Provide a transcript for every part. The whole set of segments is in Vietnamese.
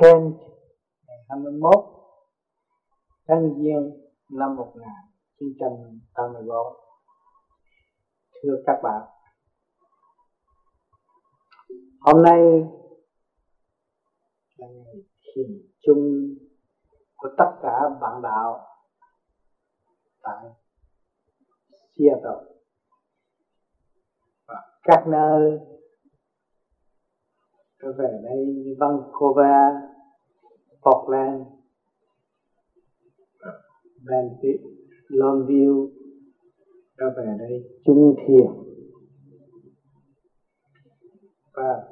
10 ngày 21 tháng Giêng năm 1984 thưa các bạn, hôm nay là ngày thiền chung của tất cả bạn đạo tại Seattle và các nơi tôi về đây Vancouver, Portland, Vancouver, Longview tôi về đây chung thiền. Và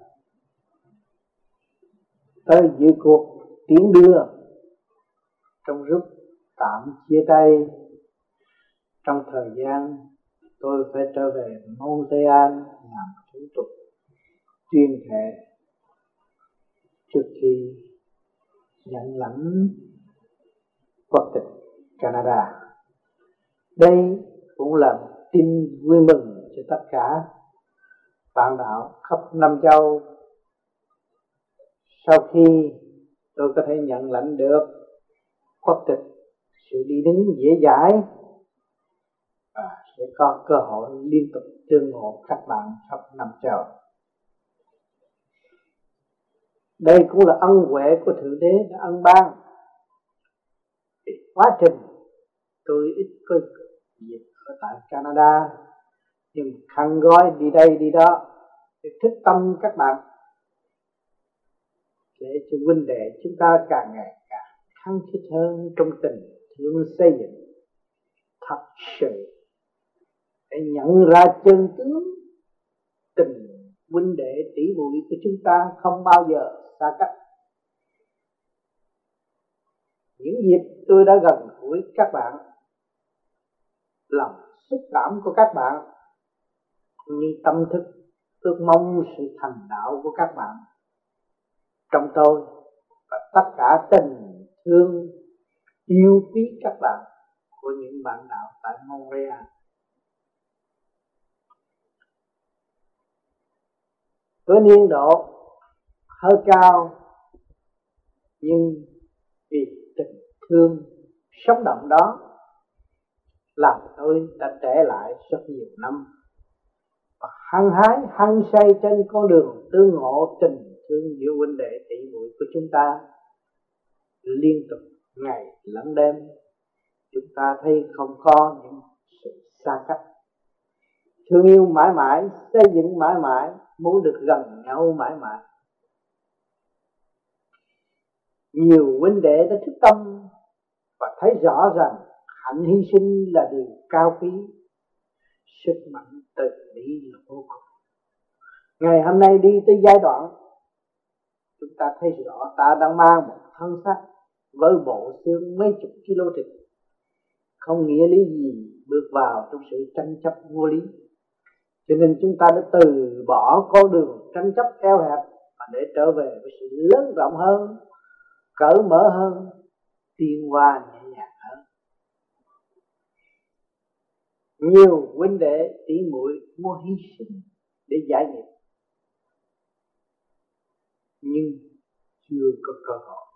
tới giữa cuộc tiến đưa trong lúc tạm chia tay trong thời gian tôi phải trở về Montreal làm thủ tục tuyên thệ trước khi nhận lãnh quốc tịch Canada. Đây cũng là tin vui mừng cho tất cả bạn đạo khắp năm châu. Sau khi tôi có thể nhận lãnh được quốc tịch, sự đi đứng dễ dãi và sẽ có cơ hội liên tục tương ngộ các bạn khắp năm châu đây cũng là ân huệ của thượng đế đã ân ban. Quá trình tôi ít có việc ở tại Canada, nhưng khăn gói đi đây đi đó để thức tâm các bạn. Để cho huynh đệ chúng ta càng ngày càng khăng khít hơn trong tình thương xây dựng, thật sự, để nhận ra chân tướng tình huynh đệ tỷ muội của chúng ta không bao giờ xa cách. Những dịp tôi đã gần gũi các bạn, lòng xúc cảm của các bạn như tâm thức ước mong sự thành đạo của các bạn trong tôi và tất cả tình thương yêu quý các bạn của những bạn đạo tại Montreal. Với niên độ hơi cao, nhưng vì tình thương sống động đó làm tôi đã trẻ lại rất nhiều năm. Và hăng hái, hăng say trên con đường tương ngộ tình thương giữa huynh đệ tỷ muội của chúng ta. Liên tục ngày lẫn đêm, chúng ta thấy không có những sự xa cách thương yêu mãi mãi, xây dựng mãi mãi, muốn được gần nhau mãi mãi. Nhiều huynh đệ đã thức tâm và thấy rõ rằng hạnh hy sinh là điều cao quý, sức mạnh từ bi là vô cùng. Ngày hôm nay đi tới giai đoạn, chúng ta thấy rõ ta đang mang một thân xác với bộ xương mấy chục kilo thịt. Không nghĩa lý gì bước vào trong sự tranh chấp vô lý cho nên chúng ta đã từ bỏ con đường tranh chấp eo hẹp và để trở về với sự lớn rộng hơn, cởi mở hơn tiên hoa nhẹ nhàng hơn. Nhiều huynh đệ, tỷ muội mua hy sinh để giải nghiệp, nhưng chưa có cơ hội.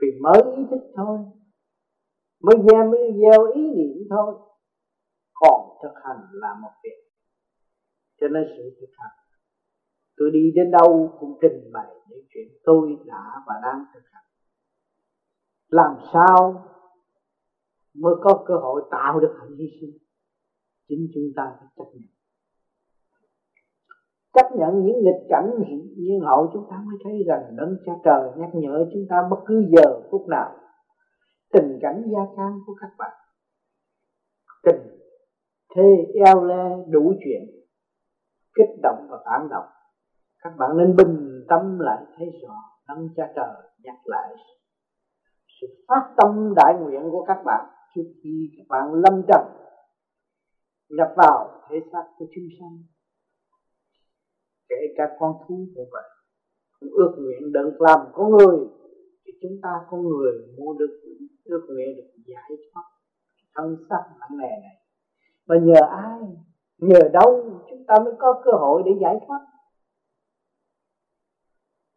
Vì mới ý thức thôi, mới gieo mới gieo ý niệm thôi, còn thực hành là một việc cho nên sự thực hành. Tôi đi đến đâu cũng trình bày những chuyện tôi đã và đang thực hành. Làm sao mới có cơ hội tạo được hạnh hy sinh? Chính chúng ta phải chấp nhận. Chấp nhận những nghịch cảnh nhiên hậu chúng ta mới thấy rằng đấng cha trời nhắc nhở chúng ta bất cứ giờ, phút nào. Tình cảnh gia can của các bạn. Tình thê eo le đủ chuyện kích động và phản động. Các bạn nên bình tâm lại, thấy rõ, đấng cha trời nhắc lại sự phát tâm đại nguyện của các bạn trước khi các bạn lâm trần, nhập vào thể xác của chúng sanh. Kể cả con thú cũng vậy cũng ước nguyện được làm có người, thì chúng ta có người muốn được, ước nguyện được giải thoát thân xác nặng nề này. Và nhờ ai? Nhờ đâu chúng ta mới có cơ hội để giải thoát?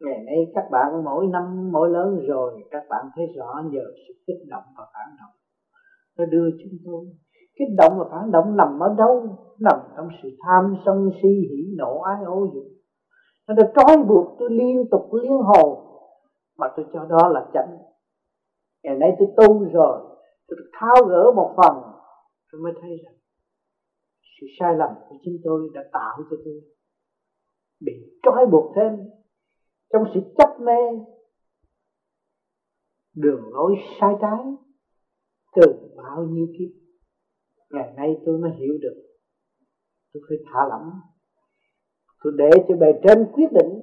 Ngày nay các bạn mỗi năm, mỗi lớn rồi, các bạn thấy rõ nhờ sự kích động và phản động. Nó đưa chúng tôi, kích động và phản động nằm ở đâu? Nằm trong sự tham sân si, hỉ nộ, ái ô dục. Nó đã trói buộc tôi liên tục, liên hồ mà tôi cho đó là chánh. Ngày nay tôi tu rồi, tôi được tháo gỡ một phần, tôi mới thấy rằng sự sai lầm của chính tôi đã tạo cho tôi. Bị trói buộc thêm trong sự chấp mê, đường lối sai trái, từ bao nhiêu kiếp, ngày nay tôi mới hiểu được. Tôi phải thả lỏng. Tôi để cho bề trên quyết định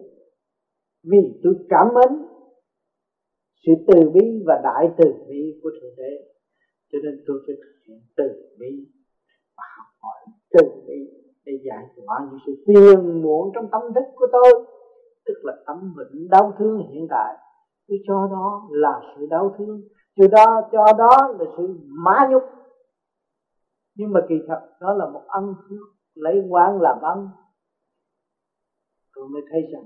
vì tôi cảm mến sự từ bi và đại từ bi của thượng đế. Cho nên tôi phải thực hiện từ bi và học hỏi từ bi để giải tỏa những sự phiền muộn trong tâm thức của tôi, tức là tâm bệnh đau thương hiện tại. Tôi cho đó là sự đau thương, cho đó cho đó là sự má nhục. Nhưng mà kỳ thật, đó là một ân phước lấy quán làm ân. Tôi mới thấy rằng,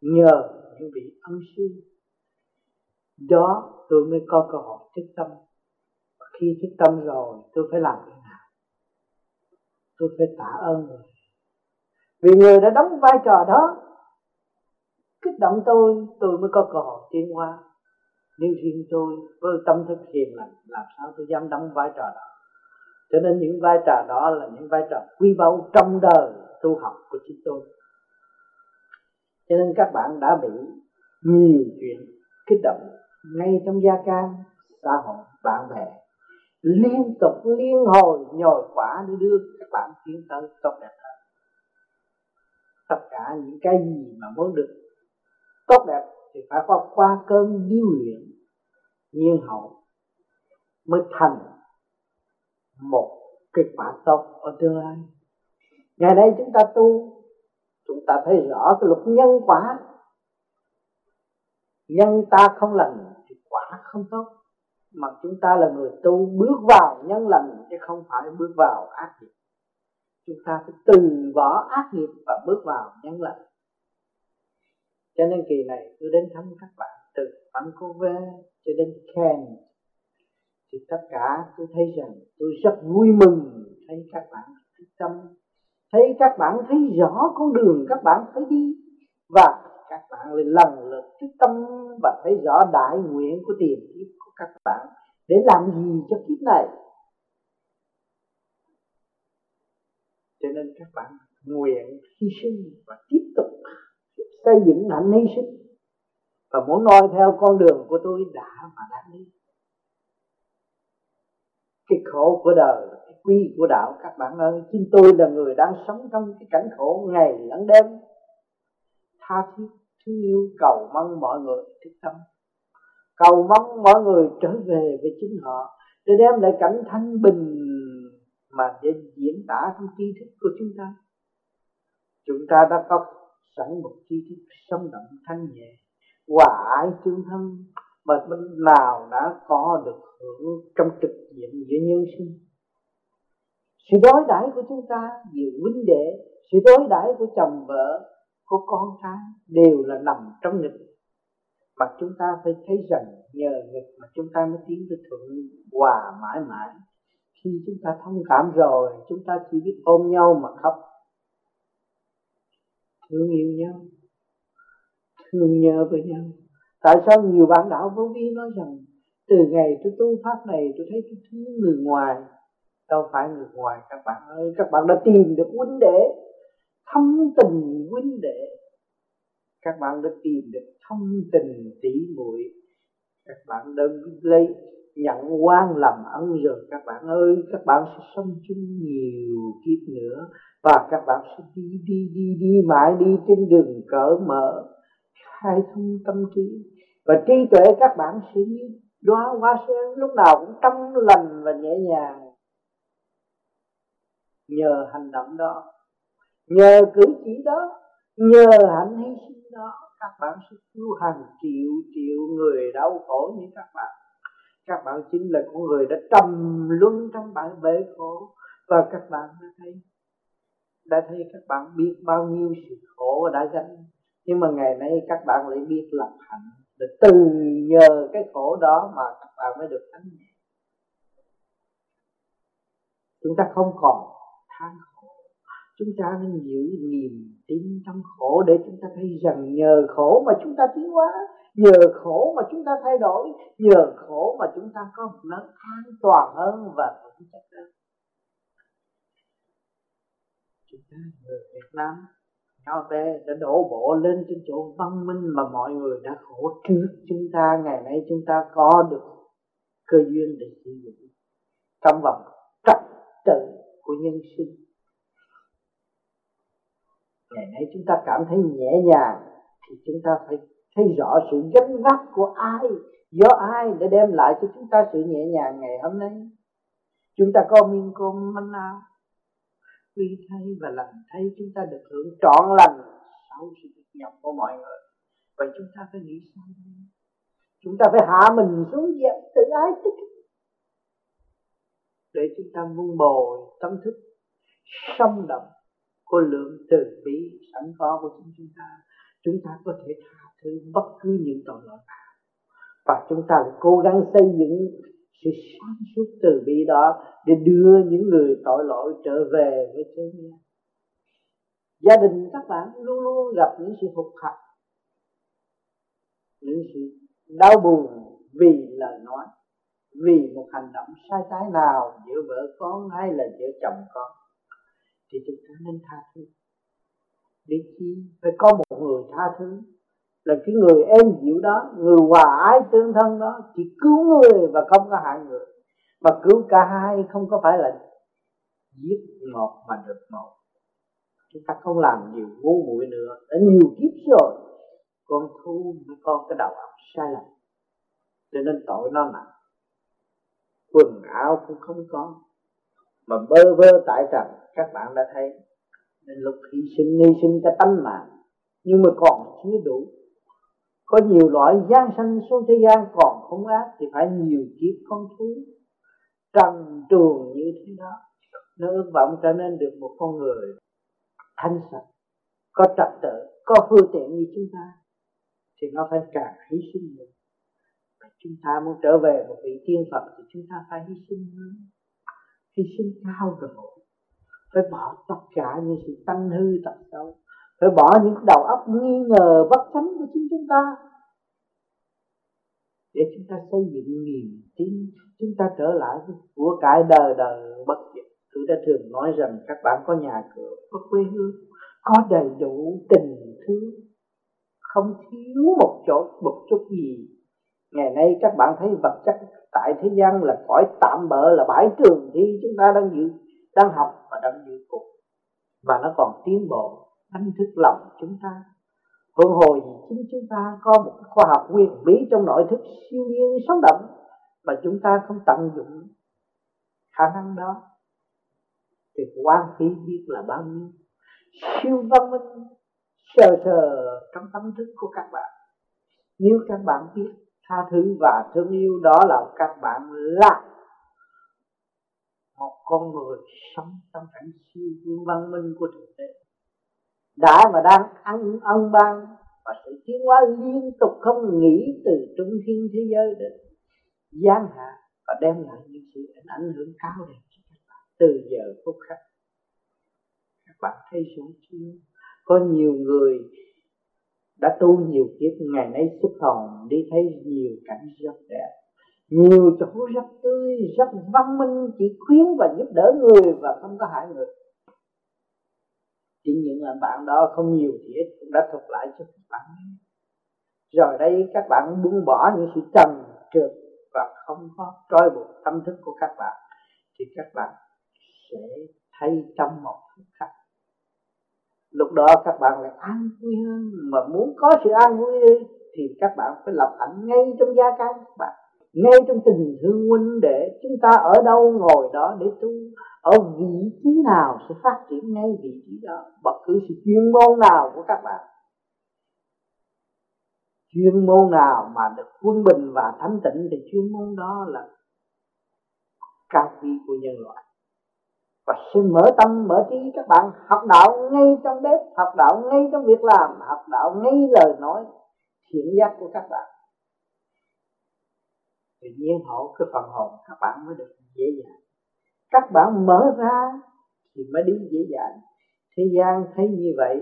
nhờ những vị ân sư, đó tôi mới có cơ hội thức tâm. Và khi thức tâm rồi, tôi phải làm thế nào tôi phải tạ ơn người vì người đã đóng vai trò đó, kích động tôi tôi mới có cơ hội tiến hóa. Nhưng riêng tôi với tâm thức hiền lành, làm sao tôi dám đóng vai trò đó? Cho nên những vai trò đó là những vai trò quý báu trong đời tu học của chúng tôi. Cho nên các bạn đã bị nhiều chuyện kích động ngay trong gia can, xã hội, bạn bè liên tục liên hồi, nhồi quả để đưa các bạn tiến tới tốt đẹp hơn. Tất cả những cái gì mà muốn được tốt đẹp thì phải qua qua cơn điêu luyện nhiên hậu mới thành một kết quả tốt ở tương lai. Ngày nay chúng ta tu, chúng ta thấy rõ cái luật nhân quả. Nhân ta không lành thì quả không tốt mà chúng ta là người tu bước vào nhân lành chứ không phải bước vào ác nghiệp. Chúng ta phải từ bỏ ác nghiệp và bước vào nhân lành. Cho nên kỳ này tôi đến thăm các bạn từ Vancouver cho đến Cairns thì tất cả tôi thấy rằng tôi rất vui mừng thấy các bạn thích tâm, thấy các bạn thấy rõ con đường các bạn phải đi và các bạn lại lần lượt thích tâm và thấy rõ đại nguyện của tiền kiếp các bạn, để làm gì cho kiếp này? Cho nên các bạn nguyện hy sinh và tiếp tục xây dựng hạnh hy sinh và muốn noi theo con đường của tôi đã mà đã đi. Cái khổ của đời, cái quy của đạo, các bạn ơi, chính tôi là người đang sống trong cái cảnh khổ ngày lẫn đêm. Tha thiết, thương yêu, cầu mong mọi người thức tâm cầu mong mọi người trở về với chính họ, để đem lại cảnh thanh bình mà để diễn tả trong tri thức của chúng ta. Chúng ta đã có sẵn một tri thức sống động, thanh nhẹ, hòa ái tương thân, mà bên nào đã có được hưởng trong trực diện giữa nhân sinh. Sự đối đãi của chúng ta giữa huynh đệ, sự đối đãi của chồng vợ, của con cái đều là nằm trong nghịch mà chúng ta phải thấy rằng nhờ nghịch mà chúng ta mới tiến tới thượng hòa mãi mãi. Khi chúng ta thông cảm rồi, chúng ta chỉ biết ôm nhau mà khóc. Thương yêu nhau, thương nhớ với nhau. Tại sao nhiều bạn đạo vô vi nói rằng, từ ngày tôi tu pháp này tôi thấy tôi thương người ngoài, đâu phải người ngoài các bạn ơi. Các bạn đã tìm được huynh đệ, thâm tình huynh đệ các bạn đã tìm được thông tình tỉ muội. Các bạn đã lấy nhận quan làm ân rồi. Các bạn ơi, các bạn sẽ sống chung nhiều kiếp nữa. Và các bạn sẽ đi đi đi đi mãi đi trên đường cỡ mở. Khai thông tâm trí. Và trí tuệ các bạn sẽ như đóa hoa sen, lúc nào cũng trong lành và nhẹ nhàng. Nhờ hành động đó, nhờ cử chỉ đó, nhờ hạnh hy sinh đó, các bạn sẽ cứu hàng triệu triệu người đau khổ như các bạn. Các bạn chính là con người đã trầm luân trong bãi bể khổ. Và các bạn đã thấy đã thấy các bạn biết bao nhiêu sự khổ đã gánh nhưng mà ngày nay các bạn lại biết lập hạnh, để từ nhờ cái khổ đó mà các bạn mới được thánh nhẹ. Chúng ta không còn than khổ chúng ta nên giữ niềm tin trong khổ để chúng ta thấy rằng nhờ khổ mà chúng ta tiến hóa, nhờ khổ mà chúng ta thay đổi, nhờ khổ mà chúng ta có một nắng an toàn hơn và vững chắc hơn. Chúng ta người Việt Nam nhau về đã đổ bộ lên trên chỗ văn minh mà mọi người đã khổ trước chúng ta, ngày nay chúng ta có được cơ duyên để sử dụng trong vòng trật tự của nhân sinh ngày nay chúng ta cảm thấy nhẹ nhàng, thì chúng ta phải thấy rõ sự gánh vác của ai, do ai để đem lại cho chúng ta sự nhẹ nhàng ngày hôm nay. Chúng ta có miên cơm manh nào quy thay và làm thay, chúng ta được hưởng trọn lành sau sự cực nhọc của mọi người. Vậy chúng ta phải nghĩ sao chúng ta phải hạ mình xuống dẹp tự ái tích để chúng ta vun bồi tâm thức sống động của lượng từ bi sẵn có của chúng chúng ta chúng ta có thể tha thứ bất cứ những tội lỗi nào. Và chúng ta cố gắng xây dựng sự sáng suốt từ bi đó để đưa những người tội lỗi trở về với thế gian gia đình các bạn luôn luôn gặp những sự hụt hạt những sự đau buồn vì lời nói, vì một hành động sai trái nào giữa vợ con hay là giữa chồng con thì chúng ta nên tha thứ. Để chi phải có một người tha thứ, là cái người em dịu đó, người hòa ái tương thân đó, chỉ cứu người và không có hại người. Mà cứu cả hai không có phải là giết một mà được một chúng ta không làm nhiều ngu muội nữa, đã nhiều kiếp rồi. Con thu mới con cái đầu óc sai lầm, cho nên tội nó nặng. Quần áo cũng không có mà bơ vơ tại trần các bạn đã thấy. Nên lúc hy sinh hy sinh cái tánh mạng. Nhưng mà còn chưa đủ. Có nhiều loại gian sanh xuống thế gian còn không ác thì phải nhiều kiếp con thú. Trần truồng như thế đó, nó ước vọng trở nên được một con người thanh sạch, có trật tự, có phương tiện như chúng ta. Thì nó phải càng hy sinh nữa. Chúng ta muốn trở về một vị tiên phật thì chúng ta phải hy sinh hơn hy sinh cao độ phải bỏ tất cả những sự tăng hư tật xấu phải bỏ những đầu óc nghi ngờ bất chánh của chính chúng ta. Để chúng ta xây dựng niềm tin, chúng ta trở lại với của cải đời đời bất diệt. Tôi đã thường nói rằng các bạn có nhà cửa, có quê hương, có đầy đủ tình thương. Không thiếu một chỗ, một chút gì ngày nay các bạn thấy vật chất tại thế gian là cõi tạm bỡ là bãi trường thi chúng ta đang dự, đang học và đang dự cuộc. Và nó còn tiến bộ, đánh thức lòng chúng ta. Huân hồi chính chúng ta có một khoa học nguyên bí trong nội thức siêu nhiên sống động mà chúng ta không tận dụng khả năng đó. Thì quan phí biết là bao nhiêu. Siêu văn minh, sờ sờ trong tâm thức của các bạn. Nếu các bạn biết tha thứ và thương yêu đó là các bạn là một con người sống trong cảnh siêu vương văn minh của thực tế đã và đang ăn ân ban và sự tiến hóa liên tục không nghỉ từ trung thiên thế giới đến giáng hạ và đem lại những sự ảnh hưởng cao đẹp cho các bạn. Từ giờ phút khắc, các bạn thấy xuống chưa? Có nhiều người đã tu nhiều kiếp, ngày nay xuất hồn, đi thấy nhiều cảnh rất đẹp. Nhiều chỗ rất tươi, rất văn minh, chỉ khuyến và giúp đỡ người và không có hại người. Chỉ những là bạn đó không nhiều thì ít, cũng đã thuật lại cho các bạn. Rồi đây, các bạn buông bỏ những sự trần trượt và không có trói buộc tâm thức của các bạn, thì các bạn sẽ thấy trong một phút khắc lúc đó các bạn lại an vui hơn. Mà muốn có sự an vui đi thì các bạn phải lập hạnh ngay trong gia can các bạn. Ngay trong tình thương huynh để chúng ta ở đâu ngồi đó để tu. Ở vị trí nào sẽ phát triển ngay vị trí đó. Bất cứ sự chuyên môn nào của các bạn. Chuyên môn nào mà được quân bình và thánh tịnh thì chuyên môn đó là cao quý của nhân loại và sự mở tâm, mở trí các bạn học đạo ngay trong bếp, học đạo ngay trong việc làm, học đạo ngay lời nói, thiện giác của các bạn. Tự nhiên hộ cái phần hồn các bạn mới được dễ dàng. Các bạn mở ra thì mới đi dễ dàng. Thế gian thấy như vậy,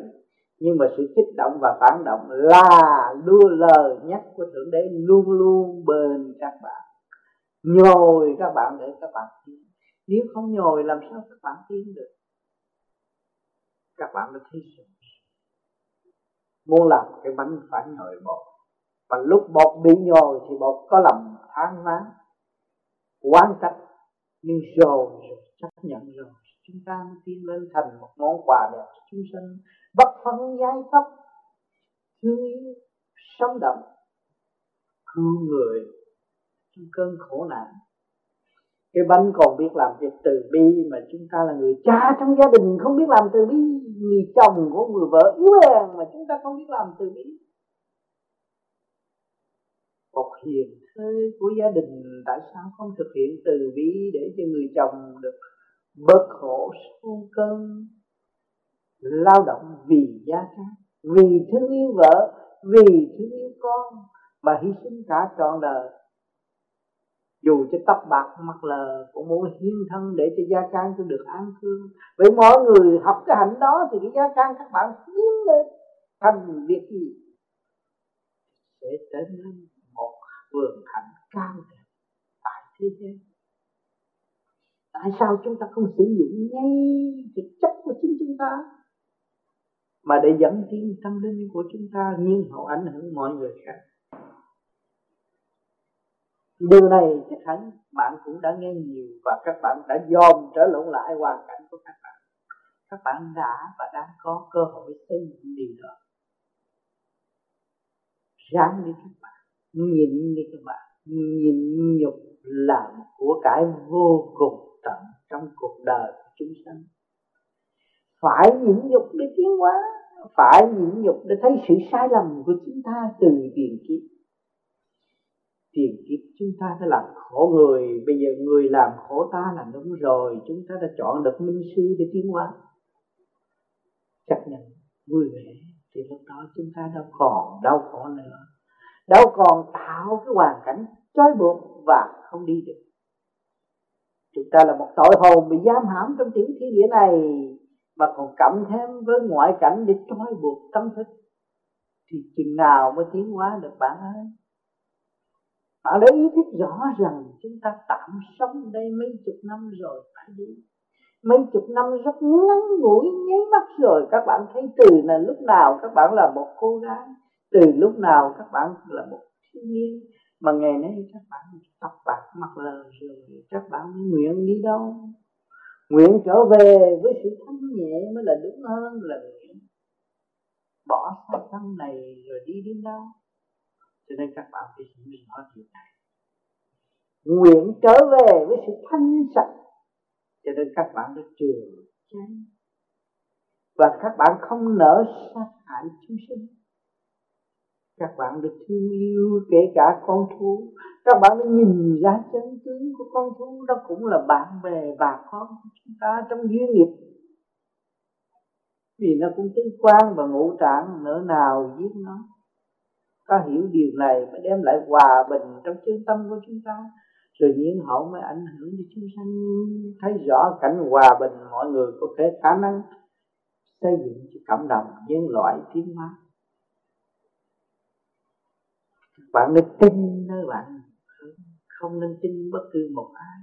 nhưng mà sự kích động và phản động là đưa lời nhắc của thượng đế luôn luôn bên các bạn. Nhồi các bạn để các bạn tiến nếu không nhồi, làm sao các bạn tiến được? Các bạn đã thấy rồi muốn làm cái bánh phải nhồi bột và lúc bột bị nhồi thì bột có lòng than ván quán trách. Nhưng rồi rồi chấp nhận rồi, chúng ta mới tiến lên thành một món quà đẹp cho chúng sinh. Bất phân giai cấp thương yêu, sống động. Cứu người trong cơn khổ nạn cái bánh còn biết làm việc từ bi mà chúng ta là người cha trong gia đình, không biết làm từ bi. Người chồng của người vợ yếu hèn mà chúng ta không biết làm từ bi. Một hiền thế của gia đình tại sao không thực hiện từ bi để cho người chồng được bớt khổ sâu cơn lao động vì gia cát, vì thương yêu vợ, vì thương yêu con mà hy sinh cả trọn đời dù cho tóc bạc, mặt lờ, cũng muốn hiến thân để cho gia can tôi được an cư vậy mọi người học cái hạnh đó thì cái gia can các bạn tiến lên, thành việc gì? Sẽ trở nên một vườn hạnh cao đẹp tại thế giới tại sao chúng ta không sử dụng ngay thực chất của chính chúng ta? Mà để dẫn tiến tâm linh của chúng ta, nhưng hậu ảnh hưởng mọi người khác điều này chắc hẳn bạn cũng đã nghe nhiều và các bạn đã dòm trở lộn lại hoàn cảnh của các bạn. Các bạn đã và đang có cơ hội xây dựng điều đó. Ráng đi các bạn, nhịn đi các bạn, nhịn nhục là một của cải vô cùng tận trong cuộc đời của chúng sanh. Phải nhịn nhục để tiến hóa, phải nhịn nhục để thấy sự sai lầm của chúng ta từ tiền kiếp tiền kiếp chúng ta đã làm khổ người, bây giờ người làm khổ ta là đúng rồi, chúng ta đã chọn được minh sư để tiến hóa. Chấp nhận vui vẻ thì lúc đó chúng ta đâu còn đau khổ nữa, đâu còn tạo cái hoàn cảnh trói buộc và không đi được. Chúng ta là một tội hồn bị giam hãm trong tiểu thiên địa này, mà còn cộng thêm với ngoại cảnh để trói buộc tâm thức, thì chừng nào mới tiến hóa được bạn ơi? Bạn đã ý thức rõ rằng chúng ta tạm sống đây mấy chục năm rồi, phải đi. Mấy chục năm rất ngắn ngủi, nháy mắt rồi, các bạn thấy từ là lúc nào các bạn là một cô gái, từ lúc nào các bạn là một thiếu niên. Mà ngày nay các bạn tóc bạc mặt lờ rồi, các bạn nguyện đi đâu? Nguyện trở về với sự thanh nhẹ mới là đúng hơn là nguyện bỏ xa thân này rồi đi đến đâu? Cho nên các bạn phải hiểu rõ điều này. Nguyện trở về với sự thanh sạch, cho nên các bạn được trường chánh. Và các bạn không nỡ sát hại chúng sinh. Các bạn được thương yêu, kể cả con thú. Các bạn đã nhìn ra chân tướng của con thú, đó cũng là bạn bè bà con của chúng ta trong duyên nghiệp. Vì nó cũng tứ quan và ngũ tạng, nỡ nào giết nó ta hiểu điều này mới đem lại hòa bình trong chân tâm của chúng ta. Rồi nhiên hậu mới ảnh hưởng cho chúng sanh thấy rõ cảnh hòa bình mọi người có thể khả năng xây dựng cho cộng đồng nhân loại tiến hóa. Bạn nên tin nơi bạn, không nên tin bất cứ một ai.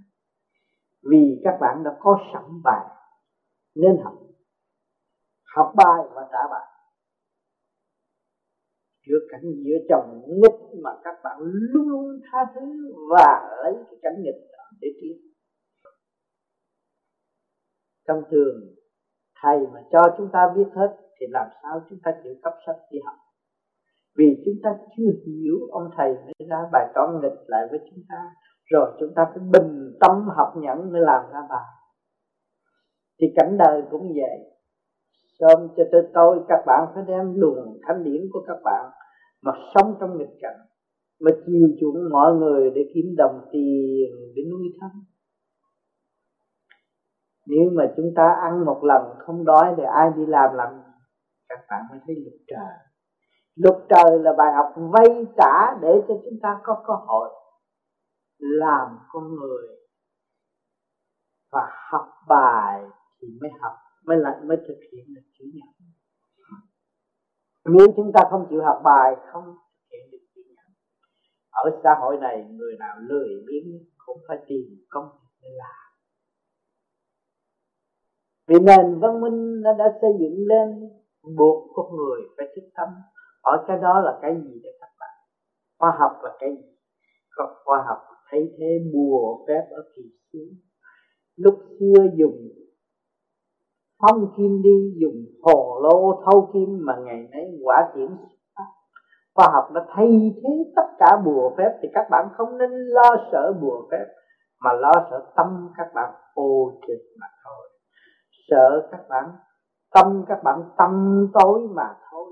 Vì các bạn đã có sẵn bài, nên học. Học bài và trả bài giữa cảnh, giữa chồng nghịch mà các bạn luôn luôn tha thứ và lấy cái cảnh nghịch đó để tiến. Trong thường, thầy mà cho chúng ta biết hết thì làm sao chúng ta chịu cấp sách đi học? Vì chúng ta chưa hiểu ông thầy mới ra bài toán nghịch lại với chúng ta, rồi chúng ta phải bình tâm học nhẫn mới làm ra bài. Thì cảnh đời cũng vậy. Sớm cho tới tối, các bạn phải đem luồng thánh điển của các bạn mà sống trong nghịch cảnh, mà chiều chuộng mọi người để kiếm đồng tiền để nuôi thân. Nếu mà chúng ta ăn một lần không đói thì ai đi làm làm các bạn mới thấy lục trời. Lục trời là bài học vay trả để cho chúng ta có cơ hội làm con người và học bài thì mới học, mới lại, mới thực hiện được chữ nhật nếu chúng ta không chịu học bài, không thực hiện được chữ nhận ở xã hội này, người nào lười biếng cũng phải tìm công để làm. Vì nền văn minh nó đã xây dựng lên, buộc con người phải thức tâm ở cái đó là cái gì để các bạn? Khoa học là cái gì? Có khoa học thấy thế, bùa phép ở kỳ xưa. Lúc xưa dùng thông kim đi dùng hồ lô thâu kim mà ngày nay quả triển khoa học nó thay thế tất cả bùa phép thì các bạn không nên lo sợ bùa phép, mà lo sợ tâm các bạn ô trực mà thôi. Sợ các bạn tâm, các bạn tâm tối mà thôi.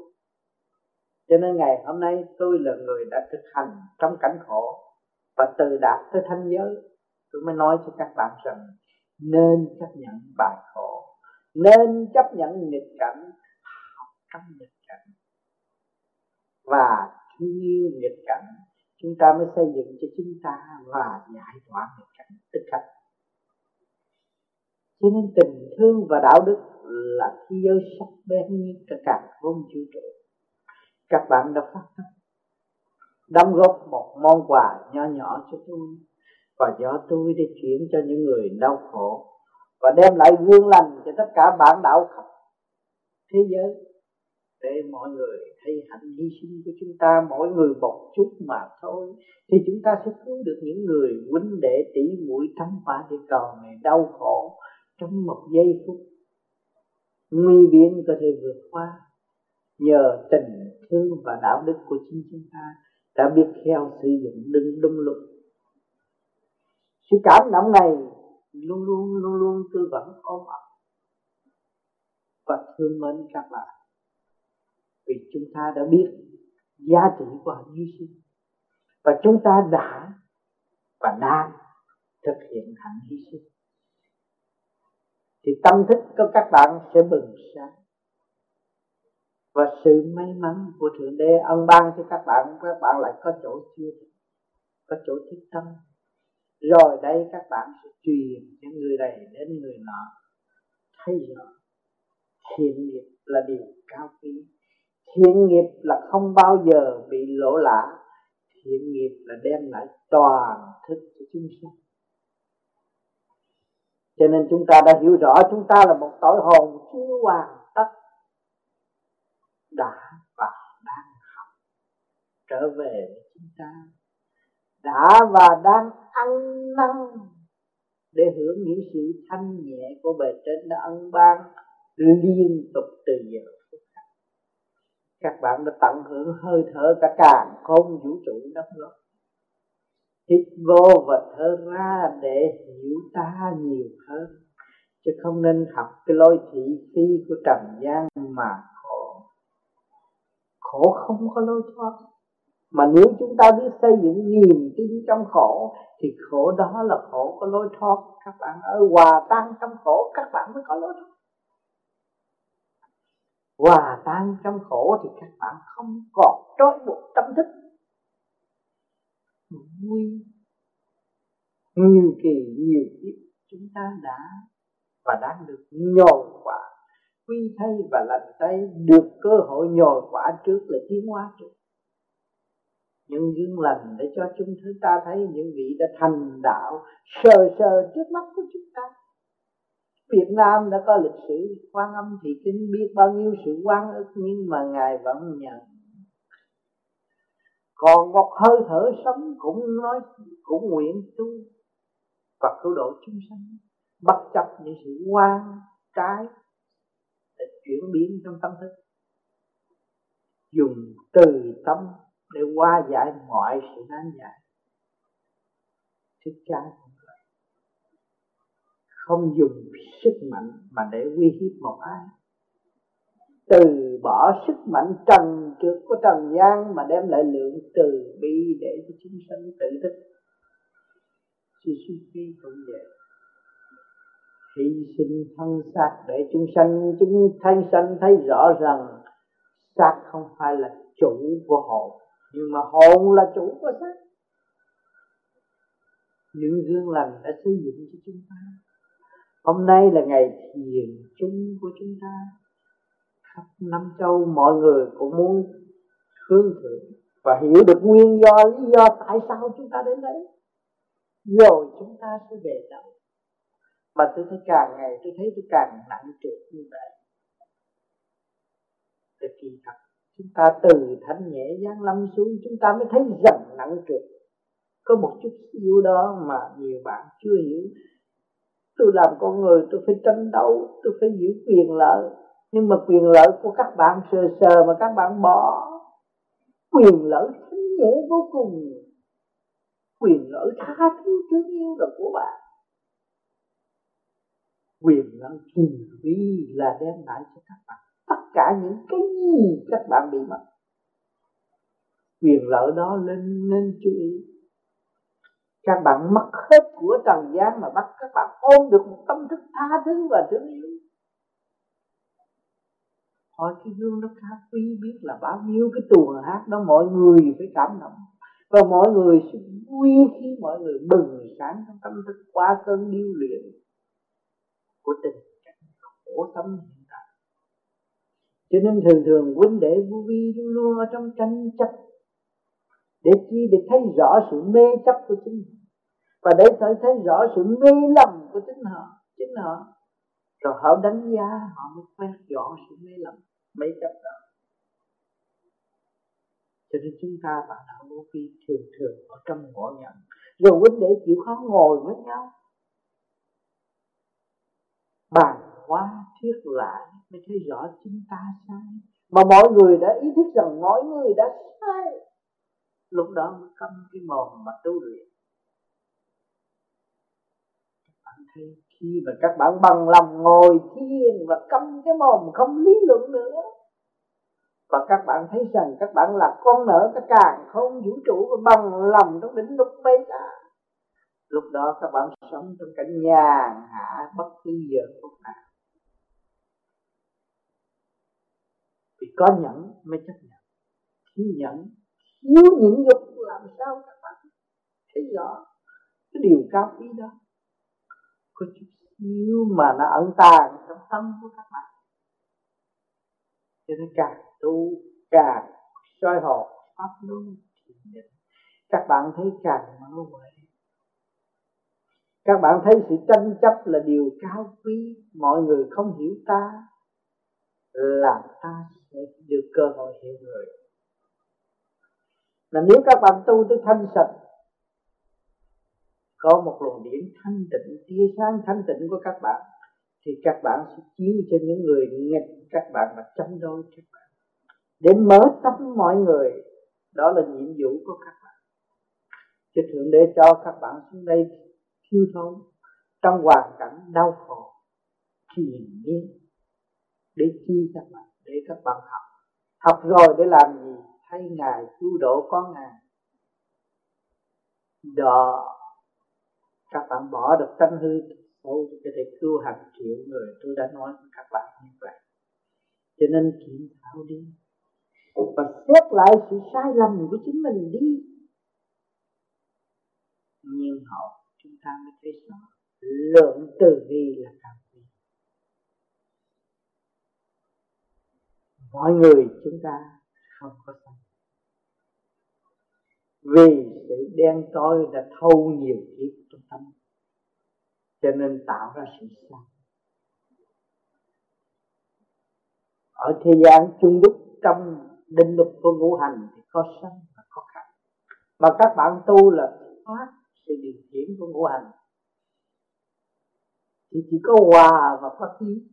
Cho nên ngày hôm nay tôi là người đã thực hành trong cảnh khổ, và từ đạt tới thanh giới, tôi mới nói cho các bạn rằng nên chấp nhận bài khổ nên chấp nhận nghịch cảnh, học trong nghịch cảnh. Và thương yêu nghịch cảnh, chúng ta mới xây dựng cho chúng ta và giải tỏa nghịch cảnh tức khắc. Cho nên tình thương và đạo đức là thế giới sắc bén như cả cả không vũ trụ. Các bạn đã phát tâm, đóng góp một món quà nho nhỏ cho tôi, và do tôi để chuyển cho những người đau khổ và đem lại gương lành cho tất cả bạn đạo khắp thế giới, để mọi người thấy hạnh hy sinh của chúng ta. Mỗi người một chút mà thôi, thì chúng ta sẽ cứu được những người huynh đệ tỷ muội trong quả địa cầu này đau khổ trong một giây phút nguy biến có thể vượt qua. Nhờ tình thương và đạo đức của chính chúng ta đã biết theo sử dụng đừng đúng lúc sự cảm động này luôn luôn luôn luôn tôi vẫn ôm ấp và thương mến các bạn. Vì chúng ta đã biết giá trị của hạnh hy sinh và chúng ta đã và đang thực hiện hạnh hy sinh thì tâm thức của các bạn sẽ bừng sáng. Và sự may mắn của thượng đế ân ban cho các bạn các bạn lại có chỗ chưa có chỗ thích tâm rồi đây các bạn sẽ truyền cho người này đến người nọ. Thấy rõ, thiện nghiệp là điều cao quý. Thiện nghiệp là không bao giờ bị lỗ lã. Thiện nghiệp là đem lại toàn thức cho chúng sanh. Cho nên chúng ta đã hiểu rõ chúng ta là một tội hồn chưa hoàn tất, đã và đang học trở về với chúng ta đã và đang ăn năn để hưởng những sự thanh nhẹ của bề trên đã ân ban liên tục từ giờ các bạn đã tận hưởng hơi thở cả càng không vũ trụ đất nước. Hít vô và thở ra để hiểu ta nhiều hơn, chứ không nên học cái lối thị phi của trần gian mà khổ. Khổ không có lối thoát mà nếu chúng ta biết xây dựng niềm tin trong khổ, thì khổ đó là khổ có lối thoát. Các bạn ơi, hòa tan trong khổ, các bạn mới có lối thoát. Hòa tan trong khổ thì các bạn không còn trói buộc tâm thức. Vui nhiều kỳ, nhiều kiếp, chúng ta đã và đang được nhồi quả quy thay và lành tay được cơ hội nhồi quả trước là tiến hóa trước những gương lành để cho chúng ta thấy, những vị đã thành đạo sờ sờ trước mắt của chúng ta. Việt Nam đã có lịch sử quan âm thị kinh biết bao nhiêu sự quan ức, nhưng mà ngài vẫn nhận. Còn một hơi thở sống cũng nói, cũng nguyện tu và cứu độ chúng sanh, bất chấp những sự quan trái để chuyển biến trong tâm thức. Dùng từ tâm để hóa giải mọi sự nan giải thích ca không dùng sức mạnh mà để uy hiếp một ai. Từ bỏ sức mạnh trần trượt của trần gian mà đem lại lượng từ bi để cho chúng sanh tự thức. Suzuki cũng vậy. Hy sinh thân xác để chúng sanh, chúng thanh sanh thấy rõ rằng xác không phải là chủ của hồn nhưng mà hồn là chủ của xác. Những gương lành đã xây dựng cho chúng ta. Hôm nay là ngày thiền chung của chúng ta. Khắp năm châu mọi người cũng muốn hướng thượng và hiểu được nguyên do, lý do tại sao chúng ta đến đấy. Rồi chúng ta sẽ về đâu mà tôi thấy càng ngày tôi thấy tôi càng nặng trịch như vậy. Thì kỳ thật chúng ta từ thanh nhẹ giáng lâm xuống, chúng ta mới thấy dần nặng trịch có một chút xíu đó mà nhiều bạn chưa hiểu. Tôi làm con người, tôi phải tranh đấu, tôi phải giữ quyền lợi. Nhưng mà quyền lợi của các bạn sờ sờ mà các bạn bỏ. Quyền lợi thanh nhẹ vô cùng. Quyền lợi tha thứ thương yêu là của bạn. Quyền lợi kỳ vi là đem lại cho các bạn cả những cái gì các bạn bị mất. Quyền lợi đó lên nên chú ý. Các bạn mất hết của trần gian mà bắt các bạn ôm được một tâm thức tha thứ và thương yêu. Hỏi cái gương nó cao quý biết là bao nhiêu cái tuồng hát đó mọi người phải cảm động. Và mọi người sẽ vui khi mọi người bừng sáng trong tâm thức qua cơn điêu luyện của tình cảnh khổ tâm cho nên thường thường huynh đệ vô vi luôn luôn ở trong tranh chấp, để chi để thấy rõ sự mê chấp của chính mình và để thấy thấy rõ sự mê lầm của chính họ chính họ, rồi họ đánh giá họ mới quét dọn sự mê lầm, mê chấp đó. Cho nên chúng ta và đạo vô vi thường thường ở trong ngõ nhận. Rồi huynh đệ chịu khó ngồi với nhau. Bàn hóa thuyết lại mới thấy rõ chúng ta sai mà mọi người đã ý thức rằng mọi người đã sai. Lúc đó mới câm cái mồm mà tu luyện. Bạn thấy khi mà các bạn bằng lòng ngồi thiền và câm cái mồm không lý luận nữa, và các bạn thấy rằng các bạn là con nợ các càng không vũ trụ và bằng lòng trong đỉnh lục bây ta lúc đó các bạn sống trong cảnh nhàn hạ bất cứ giờ phút nào. Có nhẫn mới chấp nhận. Thiếu nhẫn thiếu nhẫn dục làm sao các bạn thấy rõ cái điều cao quý đó? Có chút xíu mà nó ẩn tàng trong tâm của các bạn. Cho nên càng tu, càng soi hồn pháp luân các bạn thấy càng mở huệ. Các bạn thấy sự tranh chấp là điều cao quý, mọi người không hiểu ta là ta sẽ được cơ hội hiểu người. Mà nếu các bạn tu tới thanh sạch, có một luồng điểm thanh tịnh, tia sáng thanh tịnh của các bạn, thì các bạn sẽ chiếu cho những người nghịch các bạn và chống đối các bạn. Để mở tâm mọi người, đó là nhiệm vụ của các bạn. Chứ thượng đế cho các bạn xuống đây thiêu thốn, trong hoàn cảnh đau khổ thì nhiên để chi các bạn, để các bạn học. Học rồi để làm gì? Thay ngài cứu độ có ngài. Đó các bạn bỏ được tánh hư sâu có thể cứu hàng triệu người. Tôi đã nói với các bạn như vậy. Cho nên kiểm thảo đi. Và xét lại sự sai lầm của chính mình đi. Nhưng họ, chúng ta mới thấy rõ, lượng từ bi là càng mọi người chúng ta không có sanh vì sự đen tối đã thâu nhiều kiếp trong tâm. Cho nên tạo ra sự sai. Ở thế gian chung đúc trong định luật của ngũ hành thì có sanh và có khắc. Mà các bạn tu là thoát sự điều khiển của ngũ hành. Thì chỉ có hòa và phát khí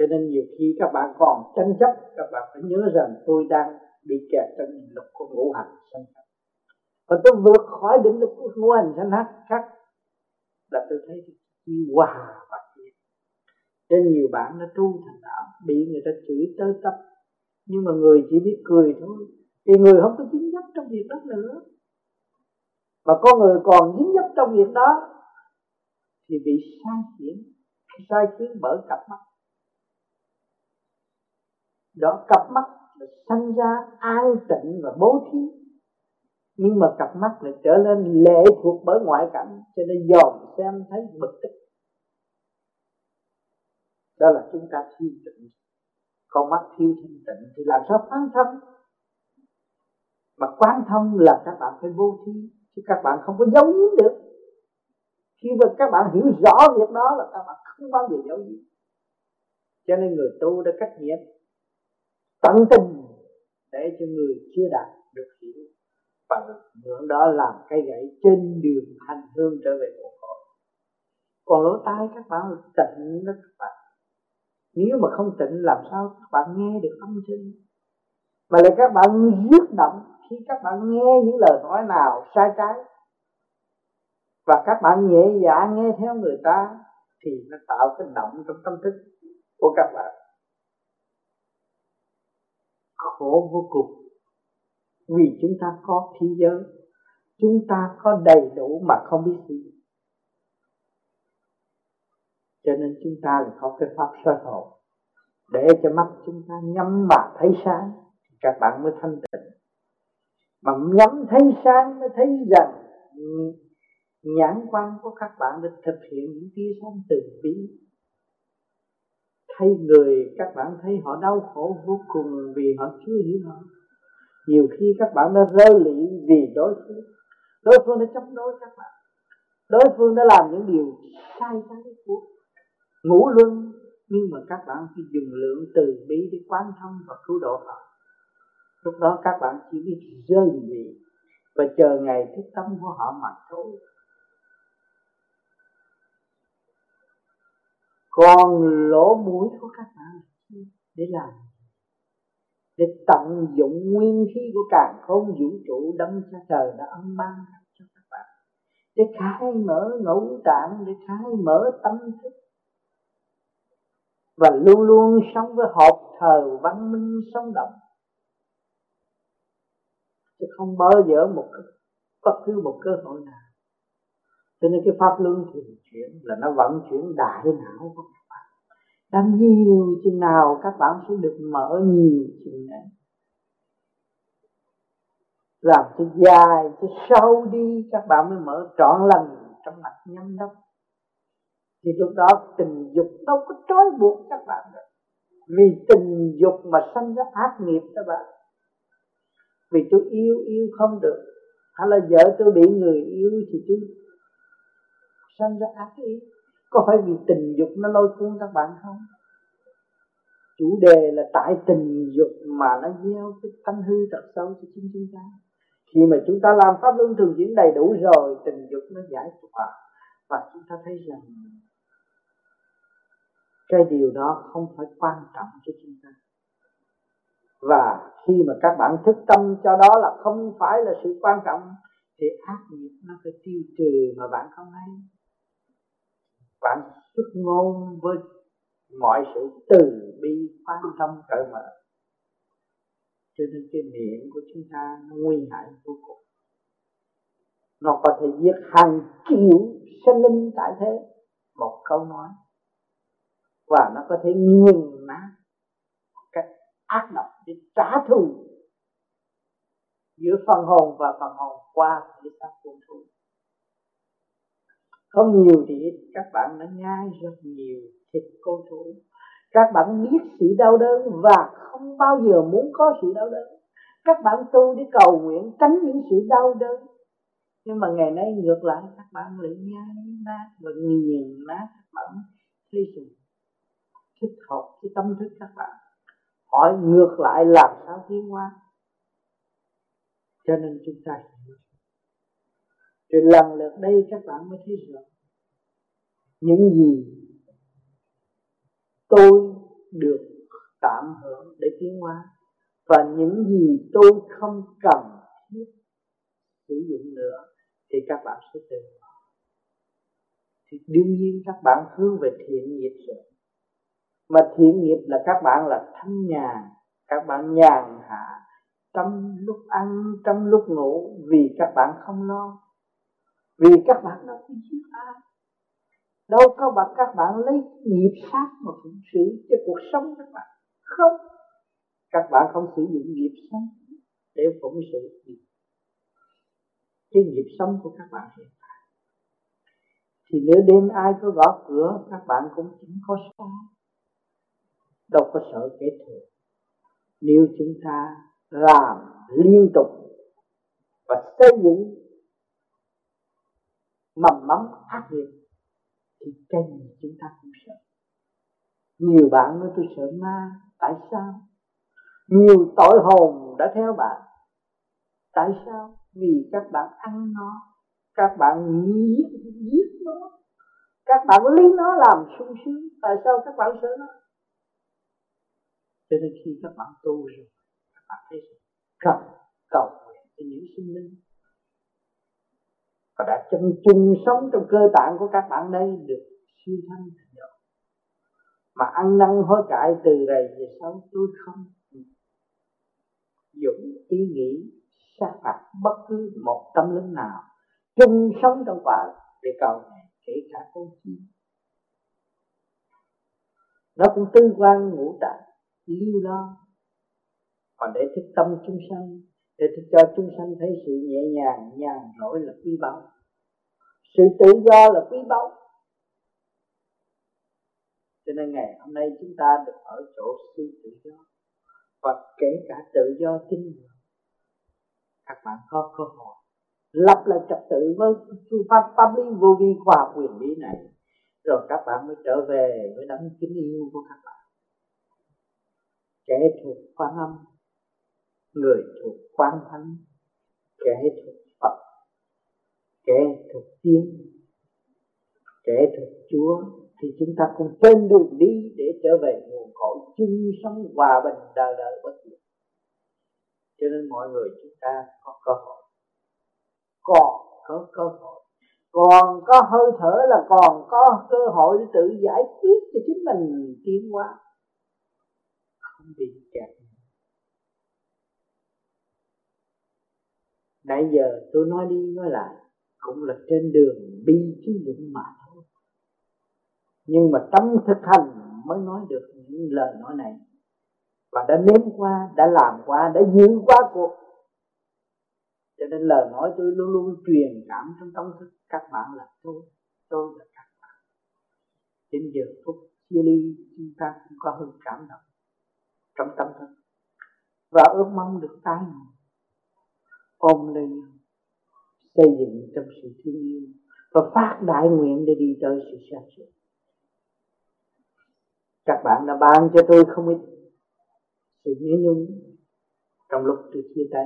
cho nên nhiều khi các bạn còn tranh chấp, các bạn phải nhớ rằng tôi đang bị kẹt trong định lực của ngũ hành sanh khắc. Và tôi vượt khỏi định lực của ngũ hành sanh khắc là tôi thấy chi hòa và thiện. Cho nhiều bạn nó tu thành đạo, bị người ta chửi tới tấp. Nhưng mà người chỉ biết cười thôi. Thì người không có dính dấp trong việc đó nữa. Mà có người còn dính dấp trong việc đó, thì bị sai khiến. Sai khiến bởi cặp mắt đó, cặp mắt sanh ra an tịnh và bố thí. Nhưng mà cặp mắt lại trở nên lệ thuộc bởi ngoại cảnh, cho nên dòm xem thấy bực tức. Đó là chúng ta thiếu tịnh. Con mắt thiếu thanh tịnh thì làm sao quán thông mà quán thông là các bạn phải vô thi chứ các bạn không có giấu giếm được. Khi mà các bạn hiểu rõ việc đó là các bạn không bao giờ giấu giếm. Cho nên người tu đã cách nhiệm tận tình để cho người chưa đạt được hiểu. Và được mượn đó làm cây gậy trên đường hành hương trở về nguồn cội còn lỗ tai các bạn là tịnh đó các bạn. Nếu mà không tịnh làm sao các bạn nghe được âm thanh? Mà là các bạn dứt động khi các bạn nghe những lời nói nào sai trái. Và các bạn nhẹ dạ nghe theo người ta thì nó tạo cái động trong tâm thức của các bạn khổ vô cùng. Vì chúng ta có thế giới, chúng ta có đầy đủ mà không biết gì cho nên chúng ta là có cái pháp soi hồn để cho mắt chúng ta nhắm mà thấy sáng các bạn mới thanh tịnh. Mà nhắm thấy sáng mới thấy rằng, nhãn quan của các bạn được thực hiện những tia sáng từ bi thấy người các bạn thấy họ đau khổ vô cùng vì họ chưa hiểu họ. Nhiều khi các bạn đã rơi lị vì đối phương. Đối phương đã chống đối các bạn. Đối phương đã làm những điều sai trái của ngũ luân. Nhưng mà các bạn phải dùng lượng từ bi để quán thông và cứu độ họ. Lúc đó các bạn chỉ biết rơi lị và chờ ngày thức tâm của họ mà thôi. Còn lỗ mũi của các bạn để làm để tận dụng nguyên khí của càng không, vũ trụ đấng cha trời đã ân ban cho các bạn. Để khai mở ngũ tạng, để khai mở tâm thức. Và luôn luôn sống với hộp thờ văn minh sống động. Chứ không bao giờ một bất cứ một cơ hội nào cho nên cái pháp luân thường chuyển là nó vận chuyển đại não của các bạn. Đâm nhiều chừng nào các bạn sẽ được mở nhiều chừng này làm cho dài, cho sâu đi, các bạn mới mở trọn lần trong mặt nhâm đốc. Thì lúc đó tình dục đâu có trói buộc các bạn được. Vì tình dục mà sanh ra ác nghiệp các bạn. Vì tôi yêu yêu không được. Hay là vợ tôi bị người yêu thì tôi sanh ra ác ý. Có phải vì tình dục nó lôi cuốn các bạn không? Chủ đề là tại tình dục mà nó gieo cái tâm hư thật sâu cho chính chúng ta. Khi mà chúng ta làm pháp luân thường diễn đầy đủ rồi, tình dục nó giải tỏa. Và chúng ta thấy rằng cái điều đó không phải quan trọng cho chúng ta. Và khi mà các bạn thức tâm cho đó là không phải là sự quan trọng, thì ác nghiệp nó phải tiêu trừ mà bạn không hay bạn xuất ngôn với mọi sự từ bi quan tâm cởi mở. Cho nên cái miệng của chúng ta nó nguy hại vô cùng. Nó có thể giết hàng triệu sinh linh tại thế. Một câu nói. Và nó có thể nghiền nát cách ác độc để trả thù giữa phần hồn và phần hồn qua thể xác quân thù không nhiều thì ít các bạn đã nhai rất nhiều thịt cô thú các bạn biết sự đau đớn và không bao giờ muốn có sự đau đớn. Các bạn tu để cầu nguyện, tránh những sự đau đớn. Nhưng mà ngày nay ngược lại, các bạn lại nhai nát và nghiền nát các bạn. Thấy sự thích hợp với tâm thức các bạn. Hỏi ngược lại làm sao tiến hóa. Cho nên chúng ta rồi lần lượt đây các bạn mới thấy rõ. Những gì tôi được tạm hưởng để tiến hóa và những gì tôi không cần thiết sử dụng nữa thì các bạn sẽ từ bỏ. Thì đương nhiên các bạn hướng về thiện nghiệp rồi. Mà thiện nghiệp là các bạn là thanh nhàn các bạn nhàn hạ trong lúc ăn trong lúc ngủ vì các bạn không lo vì các bạn đâu có giết ai. Đâu có bạn các bạn lấy nghiệp sát mà phụng sự cho cuộc sống các bạn. Không. Các bạn không sử dụng nghiệp sống để phụng sự cái nghiệp sống của các bạn hiện tại. Thì nếu đêm ai có gõ cửa, các bạn cũng chẳng có sao. Đâu có sợ kẻ thù. Nếu chúng ta làm liên tục và xây dựng mầm mắm phát nghiệp thì cái gì chúng ta cũng sợ. Nhiều bạn nói, tôi sợ ma, tại sao? Nhiều tội hồn đã theo bạn. Tại sao? Vì các bạn ăn nó, các bạn giết giết nó, các bạn lấy nó làm sung sướng, tại sao các bạn sợ nó? Cho nên khi các bạn tu rồi, các bạn thấy cần cầu nguyện cho những sinh linh và đã chân chung sống trong cơ tạng của các bạn đây, được siêu thanh thành độ mà ăn năn hối cải từ đây về sau, tôi không dũng ý nghĩ sát phạt bất cứ một tâm linh nào, chung sống trong quả để cầu này kể cả con chim nó cũng tư quan ngũ tạng, lưu lo. Còn để thức tâm chúng sanh để cho chúng sanh thấy sự nhẹ nhàng, nhàn rỗi là quý báu. Sự tự do là quý báu. Cho nên ngày hôm nay chúng ta được ở chỗ sự tự do. Và kể cả tự do tin ngưỡng các bạn có cơ hội lập lại trật tự với phương pháp pháp lý vô vi khoa quyền lý này, rồi các bạn mới trở về với đấng kính yêu của các bạn. Kẻ thuộc quan âm người thuộc quan thánh, kẻ thuộc phật, kẻ thuộc tiên, kẻ thuộc chúa, thì chúng ta cũng trên đường đi để trở về nguồn cội chung sống hòa bình đời đời bất diệt. Cho nên mọi người chúng ta có cơ hội. Còn có cơ hội. Còn có hơi thở là còn có cơ hội để tự giải quyết cho chính mình tiến hóa. Không bị kẹt. Nãy giờ tôi nói đi, nói lại, cũng là trên đường bi trí dũng mà thôi. Nhưng mà trong thực hành mới nói được những lời nói này. Và đã nếm qua, đã làm qua, đã giữ qua cuộc. Cho nên lời nói tôi luôn luôn truyền cảm trong tâm thức các bạn là tôi tôi là các bạn. Đến giờ phút chia ly, chúng ta cũng có hơi cảm động trong tâm thức. Và ước mong được tai ngộ ôm lên xây dựng trong sự thương yêu và phát đại nguyện để đi tới sự sáng suốt. Các bạn đã ban cho tôi không ít sự nhớ nhung trong lúc tôi chia tay.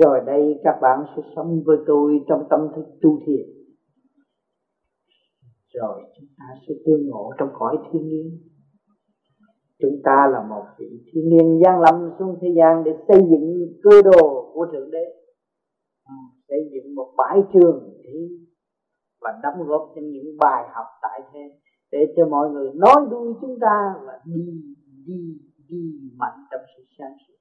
Rồi đây các bạn sẽ sống với tôi trong tâm thức tu thiện. rồi chúng ta sẽ tương ngộ trong cõi thiên nhiên chúng ta là một vị thiên niên gian lâm xuống thế gian để xây dựng cơ đồ của thượng đế. Ừ, xây dựng một bãi trường và đóng góp cho những bài học tại thế để cho mọi người nói đuôi chúng ta và đi đi đi mạnh trong sự sáng suốt.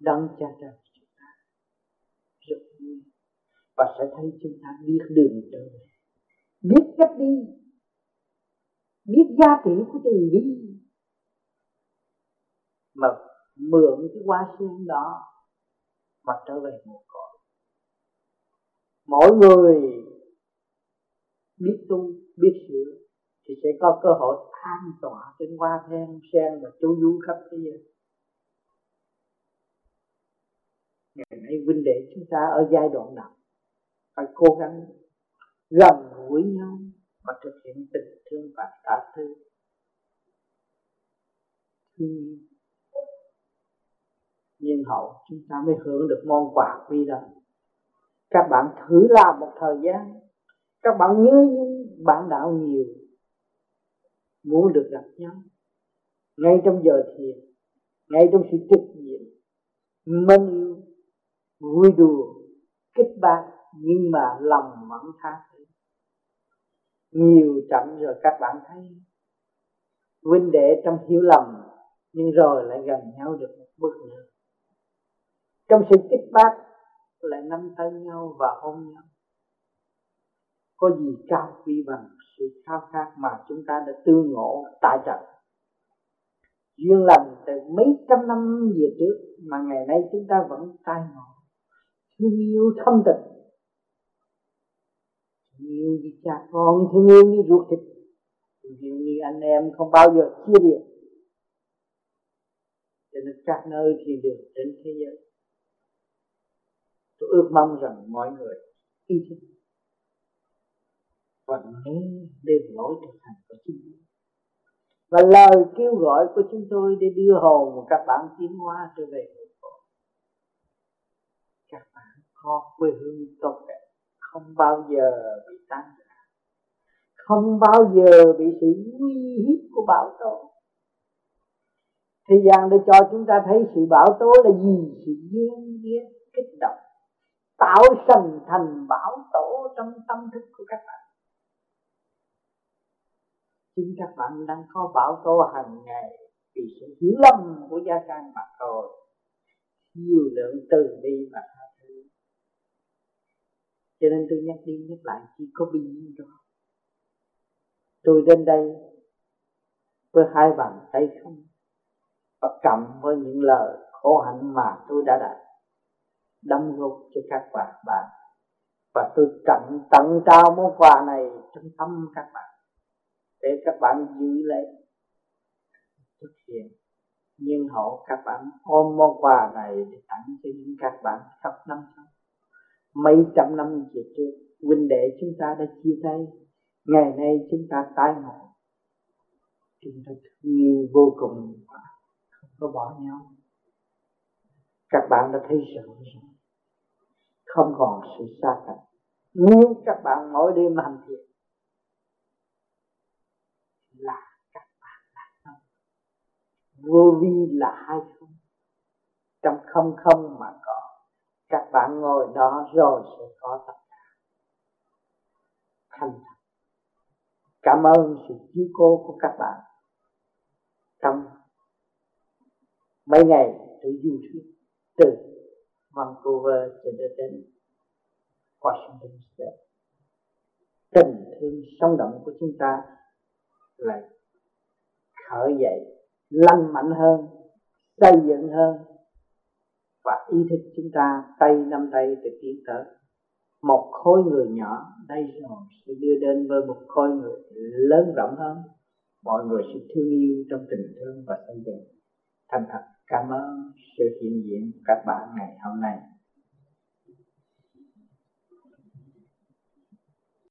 Đấng cha trời chúng ta rất vui và sẽ thấy chúng ta biết đường trở về, biết cách đi biết giá trị của từ bi mà mượn cái hoa sen đó mà trở về một cõi mỗi người biết tu, biết sửa thì sẽ có cơ hội an tỏa trên hoa sen sen và chú du khắp thế giới. Ngày nay huynh đệ chúng ta ở giai đoạn nào phải cố gắng gần gũi nhau mà thực hiện tình thương và tha thứ. Thương nhưng hậu chúng ta mới hưởng được món quà quý đó các bạn thử làm một thời gian. Các bạn nhớ những bạn đạo nhiều. Muốn được gặp nhau. Ngay trong giờ thiền, ngay trong sự trực diện mến yêu, vui đùa kích bác nhưng mà lòng vẫn tha thứ nhiều chậm rồi các bạn thấy. Huynh đệ trong hiểu lầm, nhưng rồi lại gần nhau được một bước nữa. Trong sự kích bác, lại nắm tay nhau và ôm nhau. Có gì cao quý bằng sự khao khát mà chúng ta đã tương ngộ tại trận? Duyên lành từ mấy trăm năm về trước mà ngày nay chúng ta vẫn tai ngộ. Thương yêu thâm tình yêu như cha con thương yêu như ruột thịt. Thương yêu như anh em không bao giờ chia biệt cho nên các nơi thì đều trên thế giới. Tôi ước mong rằng mọi người ý thức. Và nghe đêm lỗi thực hành của chính mình và lời kêu gọi của chúng tôi để đưa hồn của các bạn tiến hóa trở về các bạn có quê hương tốt đẹp không bao giờ bị tan rã. Không bao giờ bị sự nguy hiếp của bão tố. Thế gian để cho chúng ta thấy sự bão tố là gì? Sự duyên biến kích động, tạo thành thành bão tổ trong tâm thức của các bạn. Chính các bạn đang có bão tố hàng ngày vì sự hiểu lầm của gia can mà thôi. Nhiều lượng từ bi mà thôi cho nên tôi nhắc đi nhắc lại, chỉ có bình yên đó tôi đến đây với hai bàn tay không và cầm với những lời khổ hạnh mà tôi đã đạt đóng góp cho các bạn bạn. Và tôi tận tận trao món quà này trong tâm các bạn, để các bạn giữ lấy, thực hiện. Nhưng hậu các bạn ôm món quà này để tặng cho những các bạn khắp năm sau mấy trăm năm về trước, huynh đệ chúng ta đã chia tay. Ngày nay chúng ta tái ngộ. Chúng ta thương yêu vô cùng. Không có bỏ nhau. Các bạn đã thấy rõ rồi. Không còn sự xa cách nếu các bạn mỗi đêm hành thiện là các bạn là không vô vi là hai không. Trong không không mà có các bạn ngồi đó rồi sẽ có tất cả. Thành thật. Cảm ơn sự chiếu cố của các bạn trong mấy ngày tôi du thuyết từ Vancouver cho đến Washington State. Tình thương sống động của chúng ta lại khởi dậy, lành mạnh hơn, xây dựng hơn ý thức chúng ta, tay năm tay để tiến tới. Một khối người nhỏ, đây rồi sẽ đưa đến với một khối người lớn rộng hơn. Mọi người sẽ thương yêu trong tình thương và xây dựng. Thành thật cảm ơn sự hiện diện của các bạn ngày hôm nay.